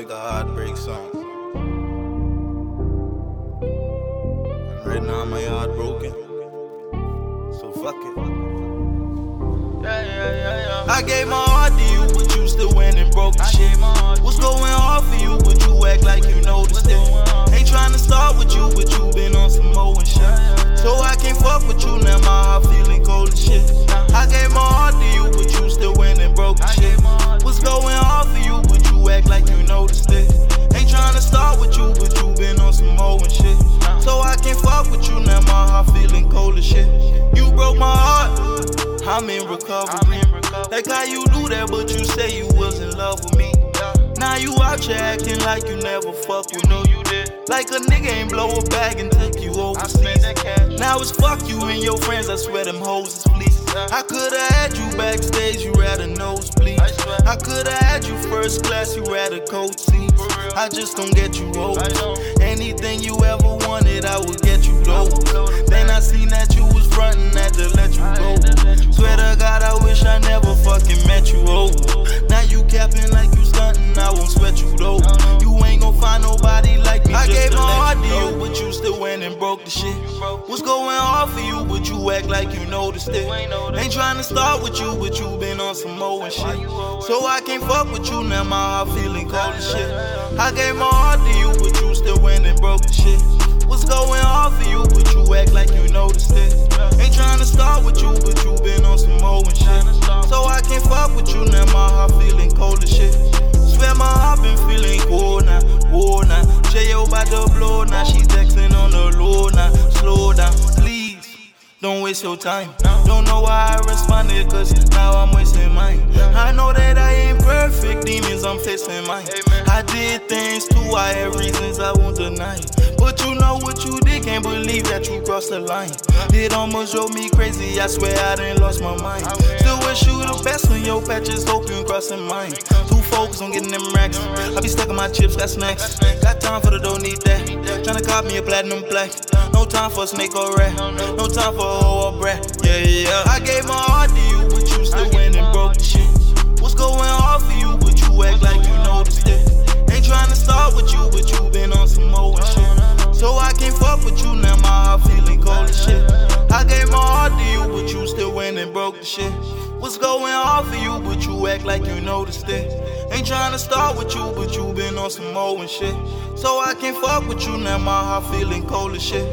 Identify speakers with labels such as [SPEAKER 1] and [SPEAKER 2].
[SPEAKER 1] like a heartbreak song. And right now my heart broken. So fuck it.
[SPEAKER 2] Yeah, yeah, yeah, yeah.
[SPEAKER 1] I gave my heart to you, but you still went and broke the shit. What's going on for you, but you act like you noticed it. Ain't trying to start with you, but you been on some more and shit. So I can't fuck with you, I'm in recovery.
[SPEAKER 2] I'm in recovery.
[SPEAKER 1] Like how you do that, but you say you was in love with me. Now you out here acting like you never fuck
[SPEAKER 2] You
[SPEAKER 1] with me.
[SPEAKER 2] know you did.
[SPEAKER 1] Like a nigga ain't blow a bag and take you overseas.
[SPEAKER 2] that cash.
[SPEAKER 1] Now it's fuck you and your friends, I swear them hoes is fleece. I could've had you backstage, you rather nosebleed.
[SPEAKER 2] I.
[SPEAKER 1] I could've had you first class, you rather coach seats.
[SPEAKER 2] For.
[SPEAKER 1] I just don't get you over. Anything you ever wanted, I would get you low. Then I seen that broke the shit. What's going on for you, but you act like you noticed it.
[SPEAKER 2] Ain't
[SPEAKER 1] trying to start with you, but you been on some more and shit. So I can't fuck with you, now my heart feeling cold as shit. I gave my heart to you, but you still went and broke the shit. What's going on for you, but you act like you noticed it. Ain't trying to start with you, but you been on some more and shit. So I can't fuck with you, now my heart feeling cold as shit. Swear my heart been feeling cold now, cold now. J.O. about to blow now, she texting on the Slow down, please. Don't waste your time. Don't know why I responded, cause now I'm wasting mine. I know that I ain't perfect, demons, I'm facing mine. I did things too, I have reasons I won't deny. But you know what you did, can't believe that you crossed the line. It almost drove me crazy, I swear I done lost my mind. Still wish you the best when your patches hope you crossing mine. Too focused on getting them racks. I be stuck on my chips, got snacks. Got time for the don't need that. Tryna cop me a platinum black. No time for a snake or rat. No time for a hoe or brat. Yeah, yeah. I gave my heart to you, but you still went and broke the shit. What's going on for you, but you act like you noticed it. Ain't tryna start with you, but you been on some more shit. So I can't fuck with you, now my heart feeling cold as shit. I gave my heart to you, but you still went and broke the shit. What's going on for you, but you act like you noticed it. Ain't tryna start with you, but you been on some more and shit. So I can't fuck with you, now my heart feeling cold as shit.